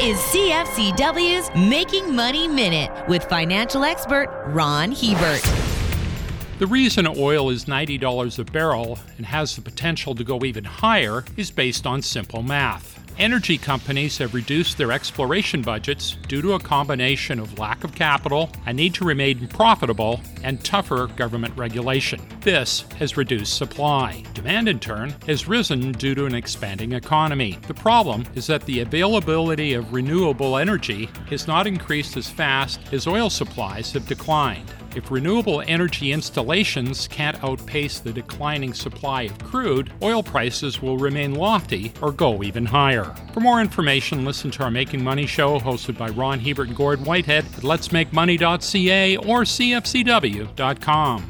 is CFCW's Making Money Minute with financial expert Ron Hebert. The reason oil is $90 a barrel and has the potential to go even higher is based on simple math. Energy companies have reduced their exploration budgets due to a combination of lack of capital, a need to remain profitable, and tougher government regulation. This has reduced supply. Demand, in turn, has risen due to an expanding economy. The problem is that the availability of renewable energy has not increased as fast as oil supplies have declined. If renewable energy installations can't outpace the declining supply of crude, oil prices will remain lofty or go even higher. For more information, listen to our Making Money show hosted by Ron Hebert and Gord Whitehead at letsmakemoney.ca or cfcw.com.